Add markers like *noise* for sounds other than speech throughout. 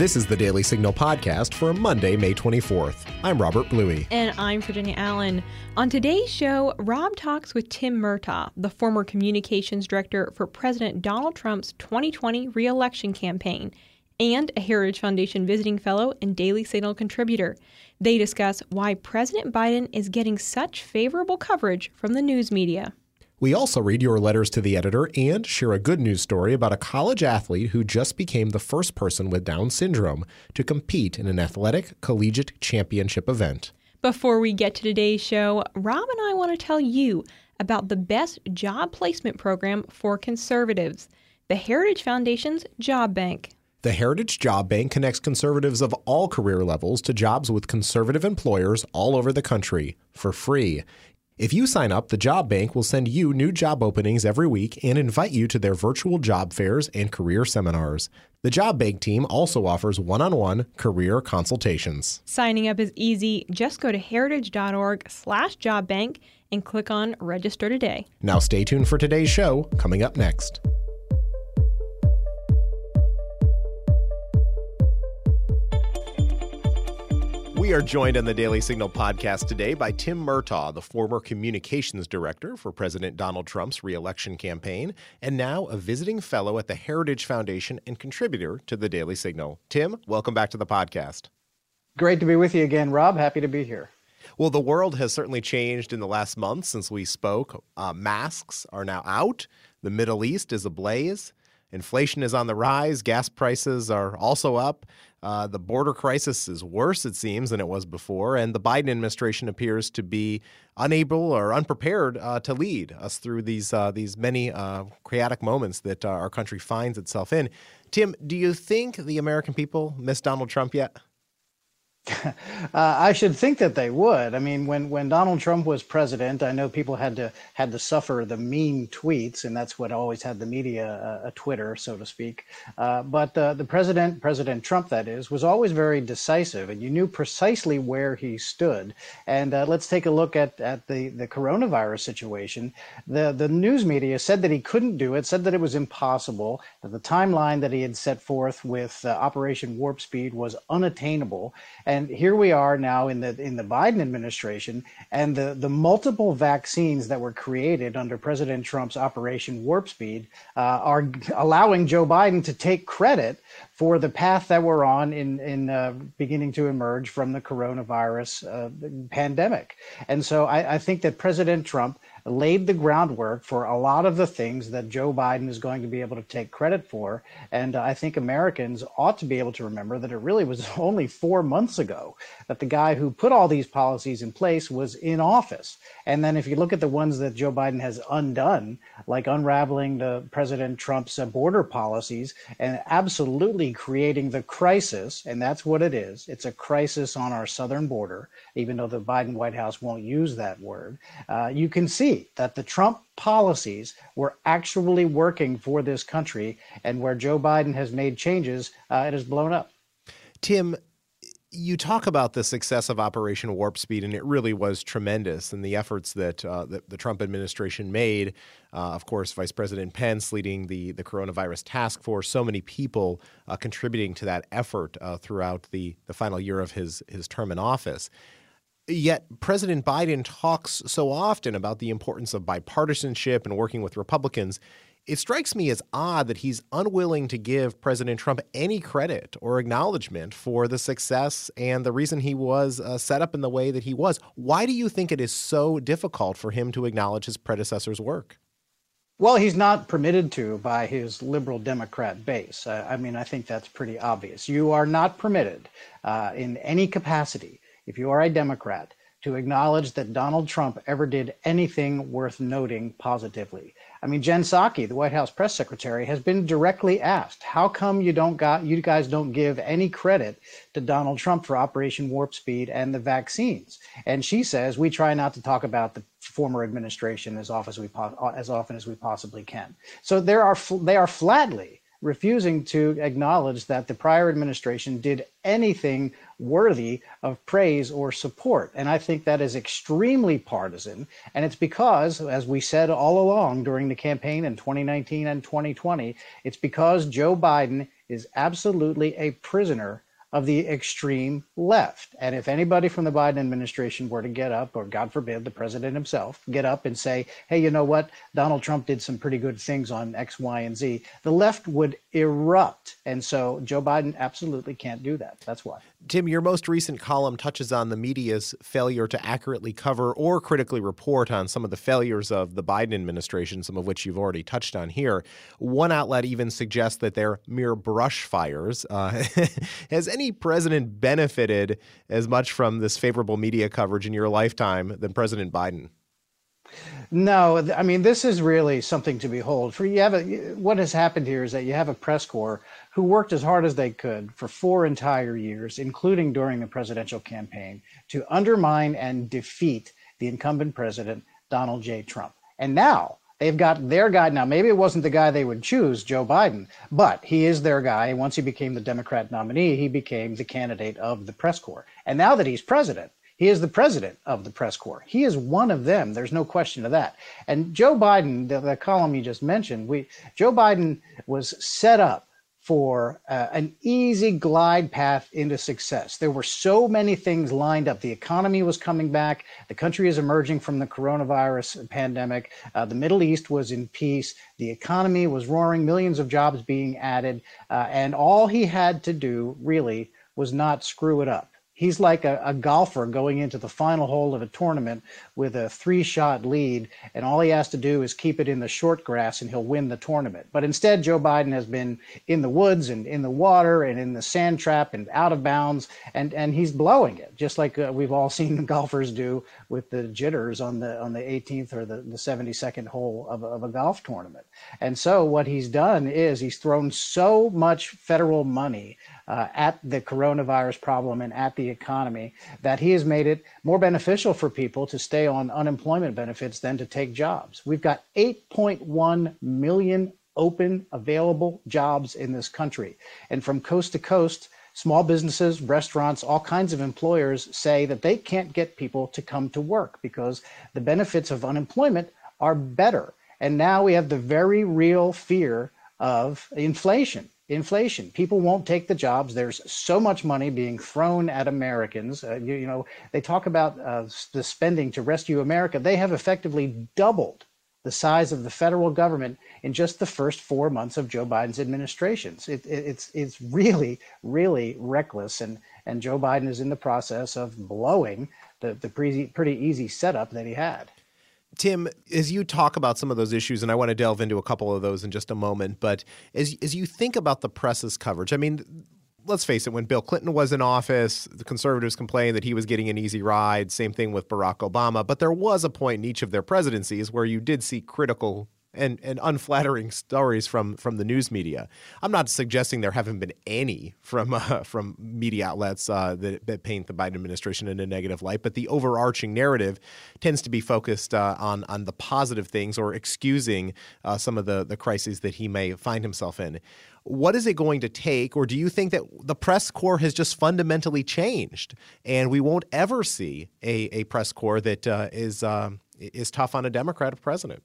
This is the Daily Signal podcast for Monday, May 24th. I'm Robert Bluey. And I'm Virginia Allen. On today's show, Rob talks with Tim Murtaugh, the former communications director for President Donald Trump's 2020 reelection campaign and a Heritage Foundation visiting fellow and Daily Signal contributor. They discuss why President Biden is getting such favorable coverage from the news media. We also read your letters to the editor and share a good news story about a college athlete who just became the first person with Down syndrome to compete in an athletic collegiate championship event. Before we get to today's show, Rob and I want to tell you about the best job placement program for conservatives the Heritage Foundation's Job Bank. The Heritage Job Bank connects conservatives of all career levels to jobs with conservative employers all over the country for free. If you sign up, the Job Bank will send you new job openings every week and invite you to their virtual job fairs and career seminars. The Job Bank team also offers one on one career consultations. Signing up is easy. Just go to heritage.org slash jobbank and click on register today. Now, stay tuned for today's show coming up next. We are joined on the Daily Signal podcast today by Tim Murtaugh, the former communications director for President Donald Trump's reelection campaign, and now a visiting fellow at the Heritage Foundation and contributor to the Daily Signal. Tim, welcome back to the podcast. Great to be with you again, Rob. Happy to be here. Well, the world has certainly changed in the last month since we spoke. Uh, masks are now out. The Middle East is ablaze. Inflation is on the rise. Gas prices are also up. Uh, the border crisis is worse, it seems, than it was before. And the Biden administration appears to be unable or unprepared uh, to lead us through these, uh, these many uh, chaotic moments that uh, our country finds itself in. Tim, do you think the American people miss Donald Trump yet? *laughs* uh, I should think that they would. I mean, when, when Donald Trump was president, I know people had to had to suffer the mean tweets, and that's what always had the media uh, a Twitter, so to speak. Uh, but uh, the president, President Trump, that is, was always very decisive, and you knew precisely where he stood. And uh, let's take a look at, at the, the coronavirus situation. The the news media said that he couldn't do it, said that it was impossible, that the timeline that he had set forth with uh, Operation Warp Speed was unattainable. And here we are now in the in the Biden administration, and the the multiple vaccines that were created under President Trump's Operation Warp Speed uh, are allowing Joe Biden to take credit for the path that we're on in in uh, beginning to emerge from the coronavirus uh, pandemic. And so I, I think that President Trump laid the groundwork for a lot of the things that Joe Biden is going to be able to take credit for. And I think Americans ought to be able to remember that it really was *laughs* only four months ago that the guy who put all these policies in place was in office. And then if you look at the ones that Joe Biden has undone, like unraveling the President Trump's uh, border policies and absolutely creating the crisis, and that's what it is. It's a crisis on our southern border, even though the Biden White House won't use that word. Uh, you can see that the Trump policies were actually working for this country, and where Joe Biden has made changes, uh, it has blown up. Tim, you talk about the success of Operation Warp Speed, and it really was tremendous. And the efforts that, uh, that the Trump administration made, uh, of course, Vice President Pence leading the, the coronavirus task force, so many people uh, contributing to that effort uh, throughout the, the final year of his, his term in office. Yet President Biden talks so often about the importance of bipartisanship and working with Republicans. It strikes me as odd that he's unwilling to give President Trump any credit or acknowledgement for the success and the reason he was uh, set up in the way that he was. Why do you think it is so difficult for him to acknowledge his predecessor's work? Well, he's not permitted to by his liberal Democrat base. I mean, I think that's pretty obvious. You are not permitted uh, in any capacity if you are a Democrat, to acknowledge that Donald Trump ever did anything worth noting positively. I mean, Jen Psaki, the White House press secretary, has been directly asked, "How come you don't got you guys don't give any credit to Donald Trump for Operation Warp Speed and the vaccines?" And she says, "We try not to talk about the former administration as often as we as often as we possibly can." So there are they are flatly refusing to acknowledge that the prior administration did anything worthy of praise or support. And I think that is extremely partisan. And it's because, as we said all along during the campaign in 2019 and 2020, it's because Joe Biden is absolutely a prisoner of the extreme left. And if anybody from the Biden administration were to get up, or God forbid, the president himself, get up and say, hey, you know what? Donald Trump did some pretty good things on X, Y, and Z, the left would erupt. And so Joe Biden absolutely can't do that. That's why. Tim, your most recent column touches on the media's failure to accurately cover or critically report on some of the failures of the Biden administration, some of which you've already touched on here. One outlet even suggests that they're mere brush fires. Uh, *laughs* has any president benefited as much from this favorable media coverage in your lifetime than President Biden? No, I mean this is really something to behold. For you have a, what has happened here is that you have a press corps who worked as hard as they could for four entire years, including during the presidential campaign, to undermine and defeat the incumbent president Donald J. Trump. And now they've got their guy. Now maybe it wasn't the guy they would choose, Joe Biden, but he is their guy. Once he became the Democrat nominee, he became the candidate of the press corps. And now that he's president he is the president of the press corps. He is one of them. There's no question of that. And Joe Biden, the, the column you just mentioned, we Joe Biden was set up for uh, an easy glide path into success. There were so many things lined up. The economy was coming back. The country is emerging from the coronavirus pandemic. Uh, the Middle East was in peace. The economy was roaring, millions of jobs being added. Uh, and all he had to do really was not screw it up he's like a, a, golfer going into the final hole of a tournament with a three shot lead, and all he has to do is keep it in the short grass and he'll win the tournament. But instead, Joe Biden has been in the woods and in the water and in the sand trap and out of bounds, and, and he's blowing it, just like uh, we've all *laughs* seen golfers do with the jitters on the on the 18th or the, the 72nd hole of, of a golf tournament. And so, what he's done is he's thrown so much federal money uh, at the coronavirus problem and at the economy that he has made it more beneficial for people to stay on unemployment benefits than to take jobs. We've got 8.1 million open available jobs in this country. And from coast to coast, small businesses, restaurants, all kinds of employers say that they can't get people to come to work because the benefits of unemployment are better. And now we have the very real fear of inflation inflation. People won't take the jobs. There's so much money being thrown at Americans. Uh, you, you, know, they talk about uh, the spending to rescue America. They have effectively doubled the size of the federal government in just the first four months of Joe Biden's administrations. It, it, it's it's really really reckless, and and Joe Biden is in the process of blowing the the pretty pretty easy setup that he had. Tim, as you talk about some of those issues, and I want to delve into a couple of those in just a moment, but as as you think about the press's coverage, I mean, let's face it, when Bill Clinton was in office, the conservatives complained that he was getting an easy ride. Same thing with Barack Obama. But there was a point in each of their presidencies where you did see critical and, and unflattering stories from from the news media. I'm not suggesting there haven't been any from uh, from media outlets uh, that, that, paint the Biden administration in a negative light, but the overarching narrative tends to be focused uh, on on the positive things or excusing uh, some of the the crises that he may find himself in. What is it going to take, or do you think that the press corps has just fundamentally changed, and we won't ever see a, a press corps that uh, is um, is tough on a Democratic president?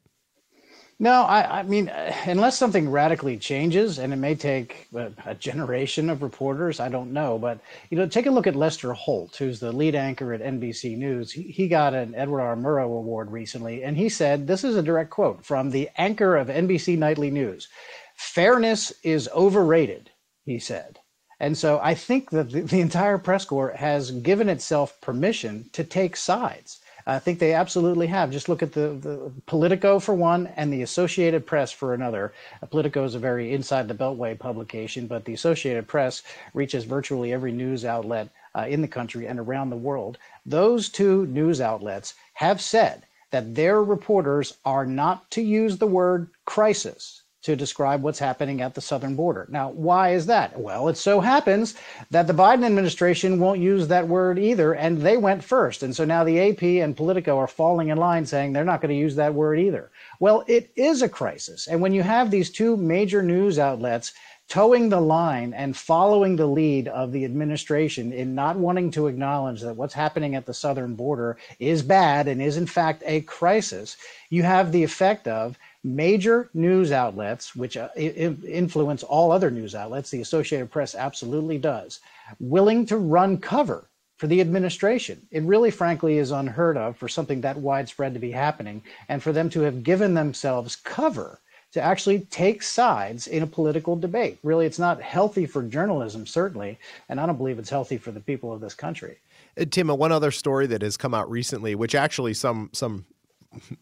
No, I, I, mean, uh, unless something radically changes, and it may take a, a, generation of reporters, I don't know. But you know, take a look at Lester Holt, who's the lead anchor at NBC News. He, he got an Edward R. Murrow Award recently, and he said, "This is a direct quote from the anchor of NBC Nightly News: Fairness is overrated," he said. And so I think that the, the entire press corps has given itself permission to take sides. I think they absolutely have. Just look at the, the Politico for one and the Associated Press for another. Politico is a very inside the Beltway publication, but the Associated Press reaches virtually every news outlet uh, in the country and around the world. Those two news outlets have said that their reporters are not to use the word crisis to describe what's happening at the southern border. Now, why is that? Well, it so happens that the Biden administration won't use that word either, and they went first. And so now the AP and Politico are falling in line saying they're not going to use that word either. Well, it is a crisis. And when you have these two major news outlets toeing the line and following the lead of the administration in not wanting to acknowledge that what's happening at the southern border is bad and is in fact a crisis, you have the effect of major news outlets, which uh, influence all other news outlets, the Associated Press absolutely does, willing to run cover for the administration. It really, frankly, is unheard of for something that widespread to be happening and for them to have given themselves cover to actually take sides in a political debate. Really, it's not healthy for journalism, certainly, and I don't believe it's healthy for the people of this country. Uh, Tim, one other story that has come out recently, which actually some some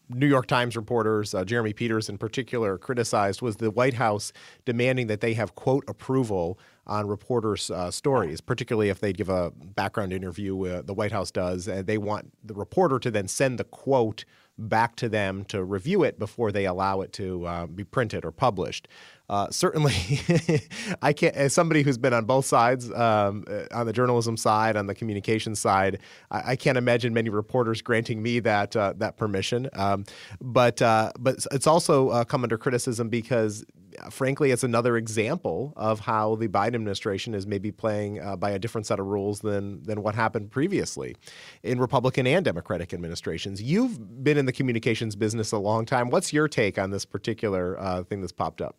New York Times reporters, uh, Jeremy Peters in particular, criticized was the White House demanding that they have quote approval on reporters' uh, stories, particularly if they give a background interview. Uh, the White House does, and they want the reporter to then send the quote back to them to review it before they allow it to uh, be printed or published. Uh, certainly, *laughs* I can't. As somebody who's been on both sides, um, uh, on the journalism side, on the communication side, I, I can't imagine many reporters granting me that uh, that permission. Um, but uh, but it's also uh, come under criticism because frankly, it's another example of how the Biden administration is maybe playing uh, by a different set of rules than than what happened previously in Republican and Democratic administrations. You've been in the communications business a long time. What's your take on this particular uh, thing that's popped up?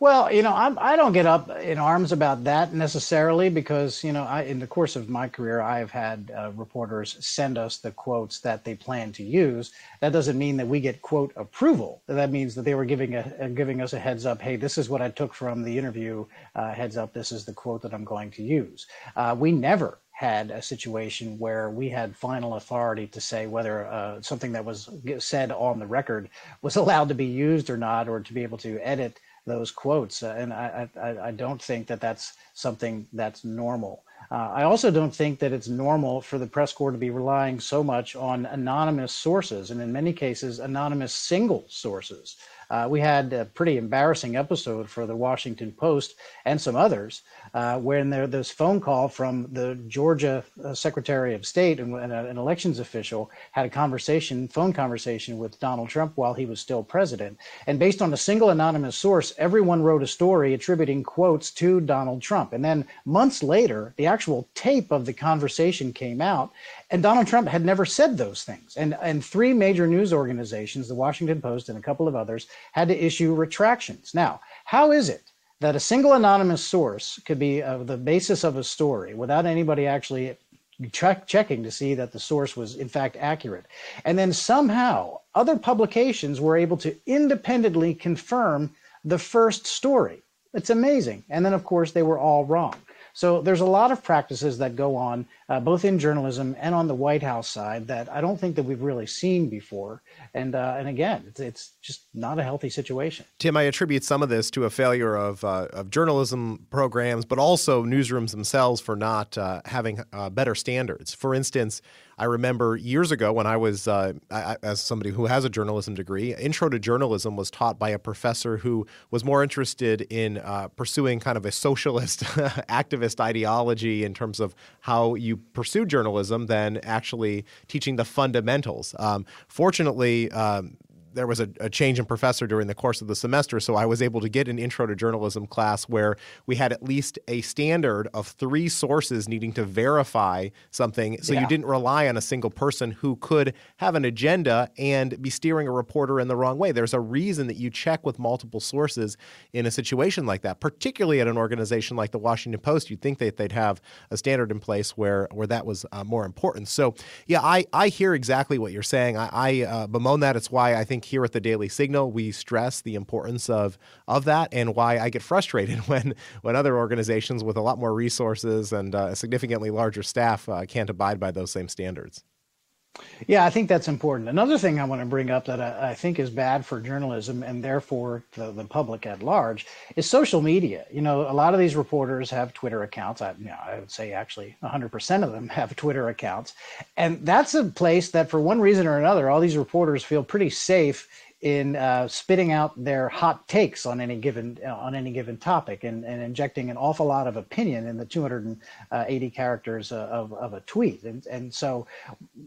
Well, you know, I'm, I don't get up in arms about that necessarily because, you know, I, in the course of my career, I've had uh, reporters send us the quotes that they plan to use. That doesn't mean that we get quote approval. That means that they were giving a, uh, giving us a heads up. Hey, this is what I took from the interview. Uh, heads up, this is the quote that I'm going to use. Uh, we never had a situation where we had final authority to say whether uh, something that was said on the record was allowed to be used or not, or to be able to edit those quotes. Uh, and I, I, I, don't think that that's something that's normal. Uh, I also don't think that it's normal for the press corps to be relying so much on anonymous sources, and in many cases, anonymous single sources. Uh, we had a pretty embarrassing episode for the Washington Post and some others uh, when there this phone call from the Georgia uh, Secretary of State and, and an elections official had a conversation, phone conversation with Donald Trump while he was still president. And based on a single anonymous source, everyone wrote a story attributing quotes to Donald Trump. And then months later, the actual tape of the conversation came out, and Donald Trump had never said those things. And, and three major news organizations, the Washington Post and a couple of others, had to issue retractions. Now, how is it that a single anonymous source could be uh, the basis of a story without anybody actually check, checking to see that the source was in fact accurate? And then somehow other publications were able to independently confirm the first story. It's amazing. And then, of course, they were all wrong. So there's a lot of practices that go on, uh, both in journalism and on the White House side, that I don't think that we've really seen before. And uh, and again, it's, it's, just not a healthy situation. Tim, I attribute some of this to a failure of uh, of journalism programs, but also newsrooms themselves for not uh, having uh, better standards. For instance. I remember years ago when I was, uh, I, as somebody who has a journalism degree, intro to journalism was taught by a professor who was more interested in uh, pursuing kind of a socialist *laughs* activist ideology in terms of how you pursue journalism than actually teaching the fundamentals. Um, fortunately, um, there was a, a, change in professor during the course of the semester, so I was able to get an intro to journalism class where we had at least a standard of three sources needing to verify something, so yeah. you didn't rely on a single person who could have an agenda and be steering a reporter in the wrong way. There's a reason that you check with multiple sources in a situation like that, particularly at an organization like the Washington Post. You'd think that they'd have a standard in place where where that was uh, more important. So, yeah, I I hear exactly what you're saying. I, I uh, bemoan that. It's why I think think here at the Daily Signal we stress the importance of of that and why I get frustrated *laughs* when when other organizations with a lot more resources and uh, significantly larger staff uh, can't abide by those same standards. Yeah, I think that's important. Another thing I want to bring up that I, I think is bad for journalism and therefore the, the, public at large is social media. You know, a lot of these reporters have Twitter accounts. I, you know, I would say actually 100% of them *laughs* have Twitter accounts. And that's a place that, for one reason or another, all these reporters feel pretty safe in uh, spitting out their hot takes on any given uh, on any given topic and, and injecting an awful lot of opinion in the 280 characters uh, of, of a tweet. And and so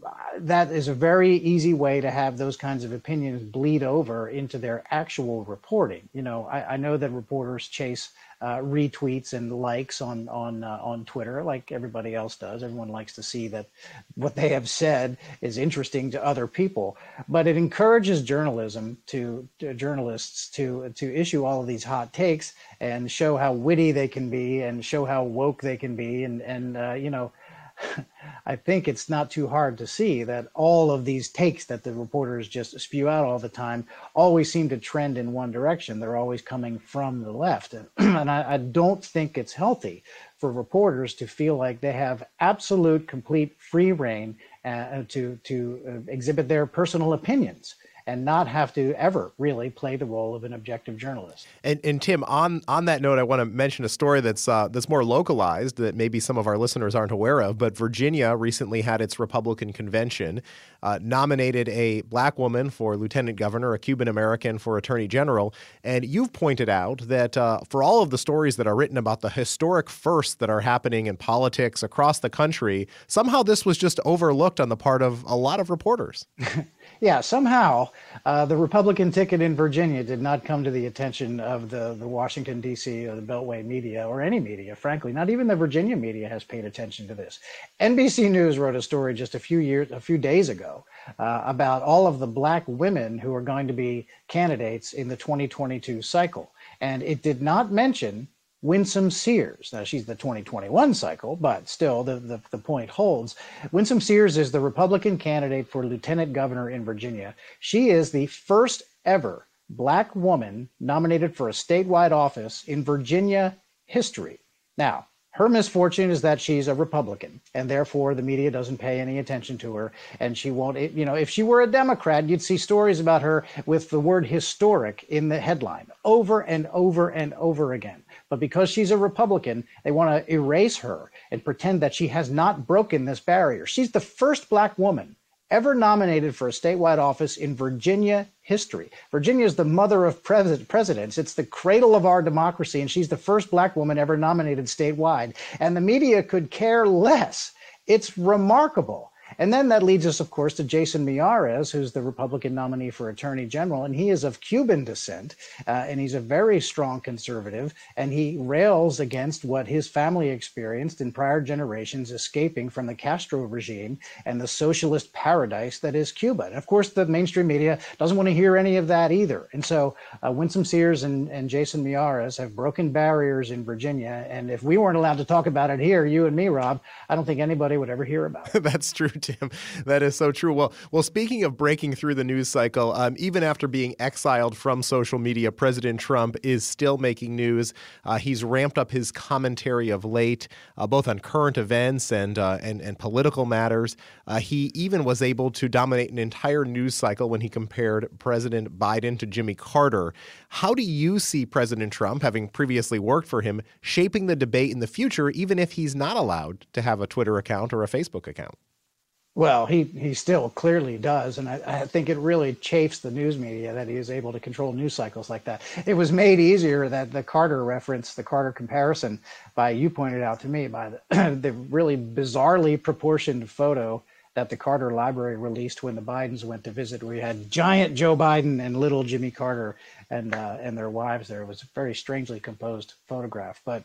uh, that is a very easy way to have those kinds of opinions bleed over into their actual reporting. You know I, I know that reporters chase uh, retweets and likes on on uh, on Twitter, like everybody else does. Everyone likes to see that what they have said is interesting to other people. But it encourages journalism to, to journalists to to issue all of these hot takes and show how witty they can be and show how woke they can be and and uh, you know *laughs* I think it's not too hard to see that all of these takes that the reporters just spew out all the time always seem to trend in one direction. They're always coming from the left. and *clears throat* I, I don't think it's healthy for reporters to feel like they have absolute, complete free rein uh, to, to uh, exhibit their personal opinions and not have to ever really play the role of an objective journalist. And, and Tim, on on that note, I want to mention a story that's uh, that's more localized that maybe some of our listeners aren't aware of. But Virginia recently had its Republican convention, uh, nominated a black woman for lieutenant governor, a Cuban American for attorney general, and you've pointed out that uh, for all of the stories that are written about the historic firsts that are happening in politics across the country, somehow this was just overlooked on the part of a lot of reporters. *laughs* yeah, somehow uh, the Republican ticket in Virginia did not come to the attention of the, the Washington, D.C., or the Beltway media, or any media, frankly. Not even the Virginia media has paid attention to this. NBC News wrote a story just a few years, a few days ago, uh, about all of the black women who are going to be candidates in the 2022 cycle. And it did not mention Winsome Sears. Now, she's the 2021 cycle, but still, the, the, the, point holds. Winsome Sears is the Republican candidate for lieutenant governor in Virginia. She is the first ever black woman nominated for a statewide office in Virginia history. Now, her misfortune is that she's a Republican, and therefore the media doesn't pay any attention to her. And she won't, you know, if she were a Democrat, you'd see stories about her with the word historic in the headline over and over and over again. But because she's a Republican, they want to erase her and pretend that she has not broken this barrier. She's the first black woman ever nominated for a statewide office in Virginia history. Virginia is the mother of pres- presidents. It's the cradle of our democracy, and she's the first black woman ever nominated statewide. And the media could care less. It's remarkable. And then that leads us, of course, to Jason Miyares, who's the Republican nominee for Attorney General, and he is of Cuban descent, uh, and he's a very strong conservative, and he rails against what his family experienced in prior generations, escaping from the Castro regime and the socialist paradise that is Cuba. And of course, the mainstream media doesn't want to hear any of that either. And so, uh, Winsome Sears and, and Jason Miyares have broken barriers in Virginia, and if we weren't allowed to talk about it here, you and me, Rob, I don't think anybody would ever hear about it. *laughs* That's true. *laughs* Tim. That is so true. Well, well, speaking of breaking through the news cycle, um, even after being exiled from social media, President Trump is still making news. Uh, he's ramped up his commentary of late, uh, both on current events and uh, and, and political matters. Uh, he even was able to dominate an entire news cycle when he compared President Biden to Jimmy Carter. How do you see President Trump, having previously worked for him, shaping the debate in the future, even if he's not allowed to have a Twitter account or a Facebook account? Well, he, he still clearly does. And I, I, think it really chafes the news media that he is able to control news cycles like that. It was made easier that the Carter reference, the Carter comparison, by you pointed out to me, by the, *clears throat* the really bizarrely proportioned photo that the Carter Library released when the Bidens went to visit, you had giant Joe Biden and little Jimmy Carter and, uh, and their wives there. It was a very strangely composed photograph. But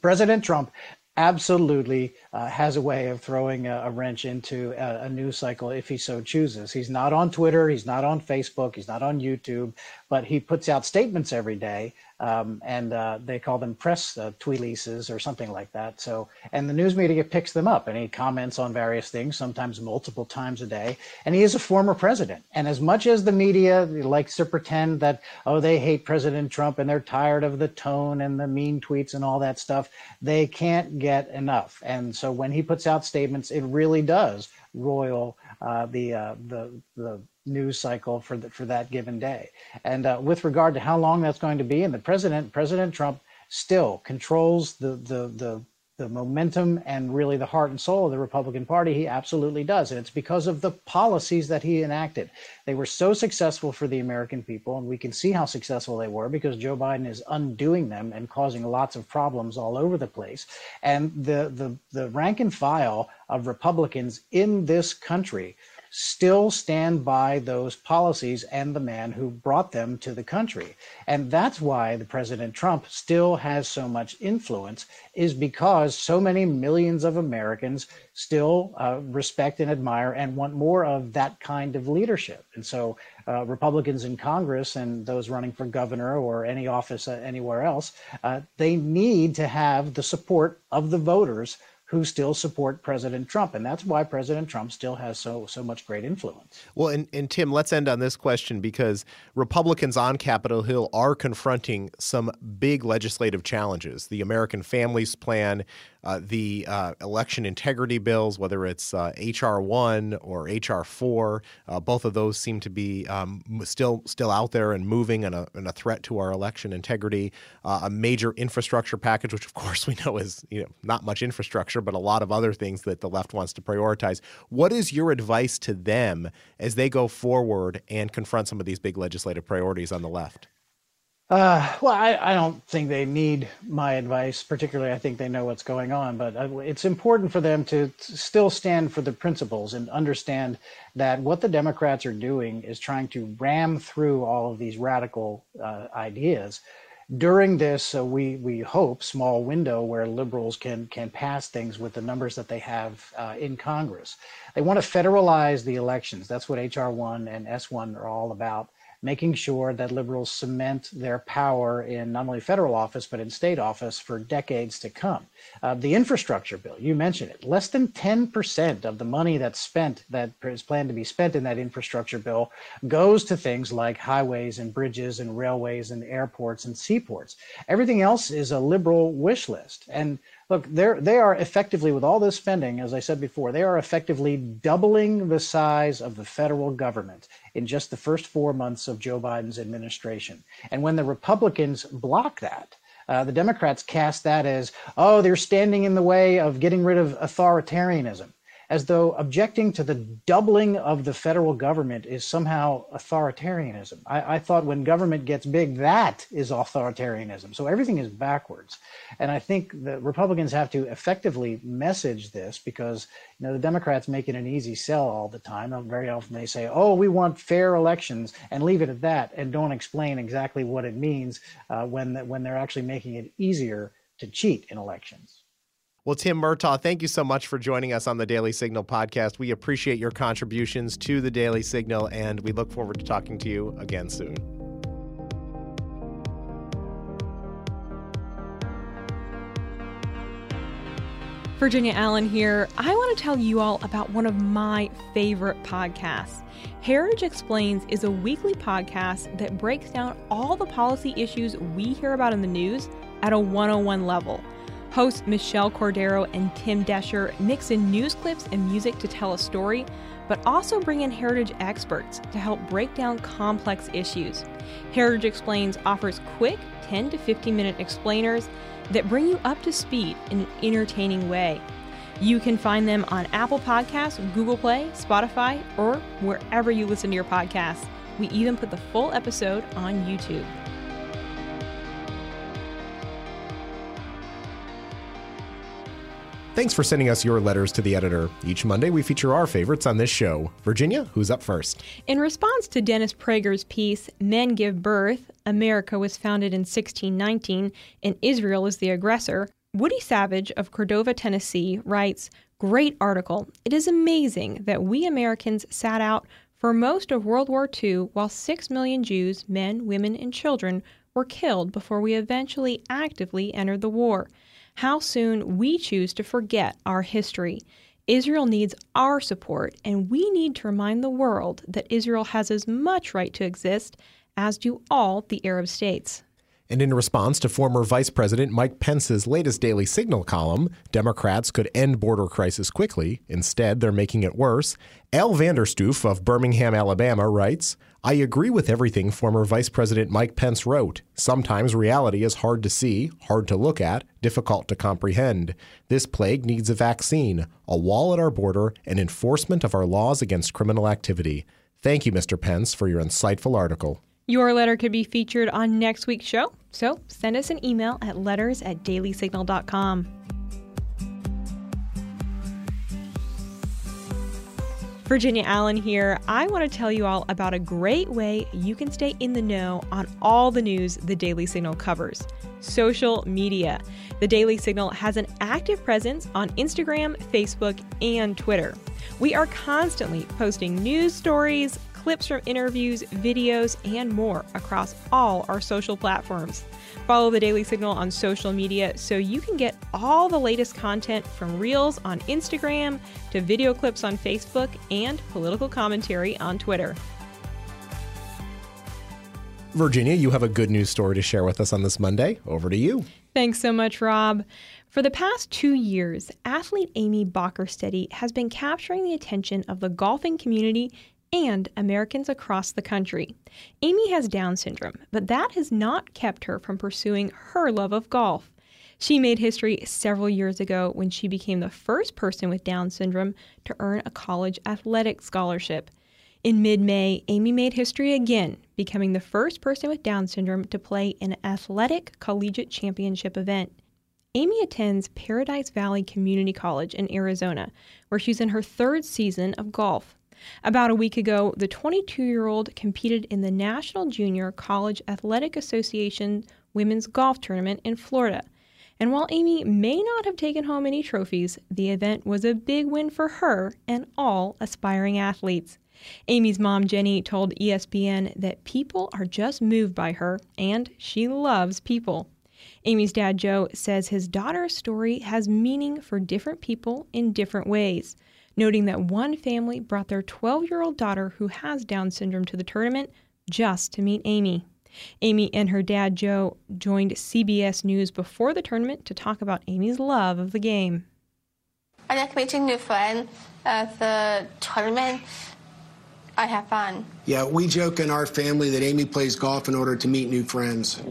President Trump absolutely uh, has a way of throwing a, a wrench into a, a, news cycle if he so chooses. He's not on Twitter, he's not on Facebook, he's not on YouTube, but he puts out statements every day um, and uh, they call them press uh, tweeleases or something like that. So, and the news media picks them up, and he comments on various things, sometimes multiple times a day. And he is a former president. And as much as the media likes to pretend that oh they hate President Trump and they're tired of the tone and the mean tweets and all that stuff, they can't get enough. And so when he puts out statements, it really does royal uh, the uh, the the news cycle for the, for that given day. And uh, with regard to how long that's going to be, and the president, President Trump, still controls the the the the momentum and really the heart and soul of the Republican Party, he absolutely does. And it's because of the policies that he enacted. They were so successful for the American people, and we can see how successful they were because Joe Biden is undoing them and causing lots of problems all over the place. And the, the, the rank and file of Republicans in this country still stand by those policies and the man who brought them to the country. And that's why the President Trump still has so much influence is because so many millions of Americans still uh, respect and admire and want more of that kind of leadership. And so uh, Republicans in Congress and those running for governor or any office uh, anywhere else, uh, they need to have the support of the voters who still support President Trump. And that's why President Trump still has so so much great influence. Well, and, and Tim, let's end on this question because Republicans on Capitol Hill are confronting some big legislative challenges. The American Families Plan, uh, the uh, election integrity bills, whether it's uh, HR one or HR four, uh, both of those seem to be um, still still out there and moving, and a, and a threat to our election integrity. Uh, a major infrastructure package, which of *laughs* course we know is you know not much infrastructure, but a lot of other things that the left wants to prioritize. What is your advice to them as they go forward and confront some of these big legislative priorities on the left? Uh, well, I, I, don't think they need my advice, particularly. I think they know what's going on, but uh, it's important for them to, still stand for the principles and understand that what the Democrats are doing is trying to ram through all of these radical uh, ideas during this, uh, we we hope small window where liberals can can pass things with the numbers that they have uh, in Congress. They want to federalize the elections. That's what HR one and S one are all about making sure that liberals cement their power in not only federal office, but in state office for decades to come. Uh, the infrastructure bill, you mentioned it, less than 10% of the money that's spent, that is planned to be spent in that infrastructure bill, goes to things like highways and bridges and railways and airports and seaports. Everything else is a liberal wish list. And look, they're, they are effectively, with all this spending, as I said before, they are effectively doubling the size of the federal government in just the first four months of Joe Biden's administration. And when the Republicans block that, uh, the Democrats cast that as, oh, they're standing in the way of getting rid of authoritarianism as though objecting to the doubling of the federal government is somehow authoritarianism. I, I, thought when government gets big, that is authoritarianism. So everything is backwards. And I think the Republicans have to effectively message this because you know the Democrats make it an easy sell all the time. Very often they say, "Oh, we want fair elections," and leave it at that, and don't explain exactly what it means uh, when when they're actually making it easier to cheat in elections. Well, Tim Murtaugh, thank you so much for joining us on the Daily Signal podcast. We appreciate your contributions to the Daily Signal, and we look forward to talking to you again soon. Virginia Allen here. I want to tell you all about one of my favorite podcasts. Heritage Explains is a weekly podcast that breaks down all the policy issues we hear about in the news at a 101 level. Hosts Michelle Cordero and Tim Doescher mix in news clips and music to tell a story, but also bring in heritage experts to help break down complex issues. Heritage Explains offers quick 10 to 15 minute explainers that bring you up to speed in an entertaining way. You can find them on Apple Podcasts, Google Play, Spotify, or wherever you listen to your podcasts. We even put the full episode on YouTube. Thanks for sending us your letters to the editor. Each Monday, we feature our favorites on this show. Virginia, who's up first? In response to Dennis Prager's piece, Men Give Birth America was founded in 1619 and Israel is the aggressor, Woody Savage of Cordova, Tennessee writes Great article. It is amazing that we Americans sat out for most of World War II while 6 million Jews, men, women, and children, were killed before we eventually actively entered the war how soon we choose to forget our history. Israel needs our support, and we need to remind the world that Israel has as much right to exist as do all the Arab states. And in response to former Vice President Mike Pence's latest Daily Signal column, Democrats could end border crisis quickly. Instead, they're making it worse. Al Vanderstoof of Birmingham, Alabama writes, I agree with everything former Vice President Mike Pence wrote. Sometimes reality is hard to see, hard to look at, difficult to comprehend. This plague needs a vaccine, a wall at our border, and enforcement of our laws against criminal activity. Thank you, Mr. Pence, for your insightful article. Your letter could be featured on next week's show, so send us an email at letters at dailysignal.com. Virginia Allen here. I want to tell you all about a great way you can stay in the know on all the news the Daily Signal covers social media. The Daily Signal has an active presence on Instagram, Facebook, and Twitter. We are constantly posting news stories, clips from interviews, videos, and more across all our social platforms. Follow the Daily Signal on social media so you can get all the latest content from Reels on Instagram to video clips on Facebook and political commentary on Twitter. Virginia, you have a good news story to share with us on this Monday. Over to you. Thanks so much, Rob. For the past two years, athlete Amy Bockerstedt has been capturing the attention of the golfing community and Americans across the country. Amy has Down syndrome, but that has not kept her from pursuing her love of golf. She made history several years ago when she became the first person with Down syndrome to earn a college athletic scholarship. In mid May, Amy made history again, becoming the first person with Down syndrome to play in an athletic collegiate championship event. Amy attends Paradise Valley Community College in Arizona, where she's in her third season of golf. About a week ago, the 22 year old competed in the National Junior College Athletic Association Women's Golf Tournament in Florida. And while Amy may not have taken home any trophies, the event was a big win for her and all aspiring athletes. Amy's mom, Jenny, told ESPN that people are just moved by her and she loves people. Amy's dad, Joe, says his daughter's story has meaning for different people in different ways noting that one family brought their 12 year old daughter who has Down syndrome to the tournament just to meet Amy. Amy and her dad, Joe, joined CBS News before the tournament to talk about Amy's love of the game. I like meeting new friends at the tournament. I have fun. Yeah, we joke in our family that Amy plays golf in order to meet new friends.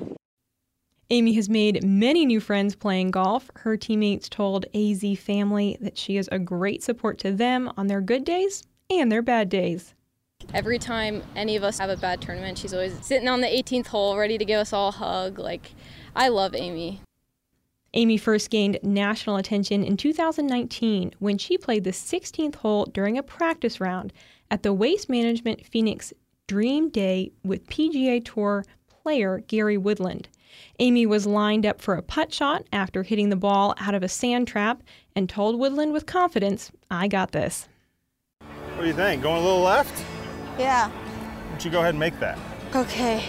Amy has made many new friends playing golf. Her teammates told AZ Family that she is a great support to them on their good days and their bad days. Every time any of us have a bad tournament, she's always sitting on the 18th hole ready to give us all a hug. Like, I love Amy. Amy first gained national attention in 2019 when she played the 16th hole during a practice round at the Waste Management Phoenix Dream Day with PGA Tour player Gary Woodland. Amy was lined up for a putt shot after hitting the ball out of a sand trap and told Woodland with confidence, I got this. What do you think? Going a little left? Yeah. Why don't you go ahead and make that? Okay.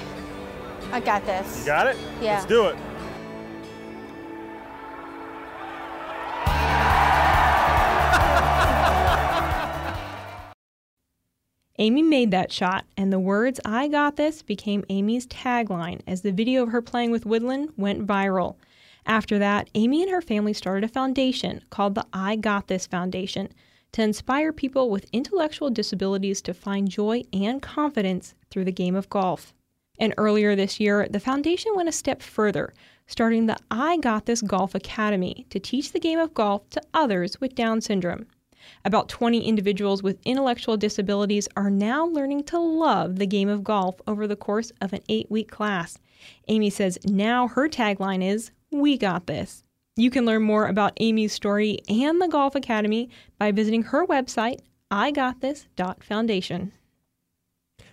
I got this. You got it? Yeah. Let's do it. Amy made that shot, and the words I got this became Amy's tagline as the video of her playing with Woodland went viral. After that, Amy and her family started a foundation called the I Got This Foundation to inspire people with intellectual disabilities to find joy and confidence through the game of golf. And earlier this year, the foundation went a step further, starting the I Got This Golf Academy to teach the game of golf to others with Down syndrome. About 20 individuals with intellectual disabilities are now learning to love the game of golf over the course of an eight week class. Amy says now her tagline is, We got this. You can learn more about Amy's story and the Golf Academy by visiting her website, igotthis.foundation.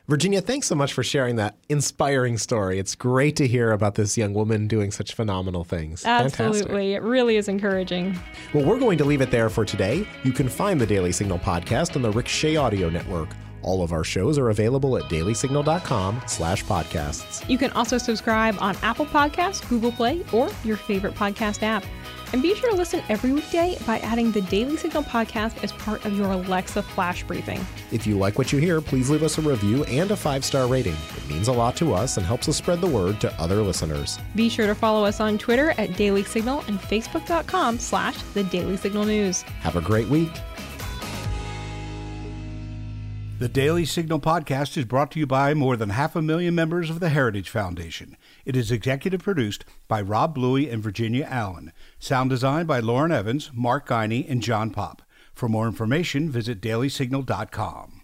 Virginia, thanks so much for sharing that inspiring story. It's great to hear about this young woman doing such phenomenal things. Absolutely. Fantastic. It really is encouraging. Well, we're going to leave it there for today. You can find the Daily Signal podcast on the Ricochet Audio Network. All of our shows are available at dailysignal.com slash podcasts. You can also subscribe on Apple Podcasts, Google Play, or your favorite podcast app. And be sure to listen every weekday by adding the Daily Signal podcast as part of your Alexa flash briefing. If you like what you hear, please leave us a review and a five-star rating. It means a lot to us and helps us spread the word to other listeners. Be sure to follow us on Twitter at Daily Signal and Facebook.com slash The Daily Signal News. Have a great week. The Daily Signal podcast is brought to you by more than half a million members of the Heritage Foundation. It is executive produced by Rob Bluey and Virginia Allen. Sound design by Lauren Evans, Mark Guiney, and John Pop. For more information, visit dailysignal.com.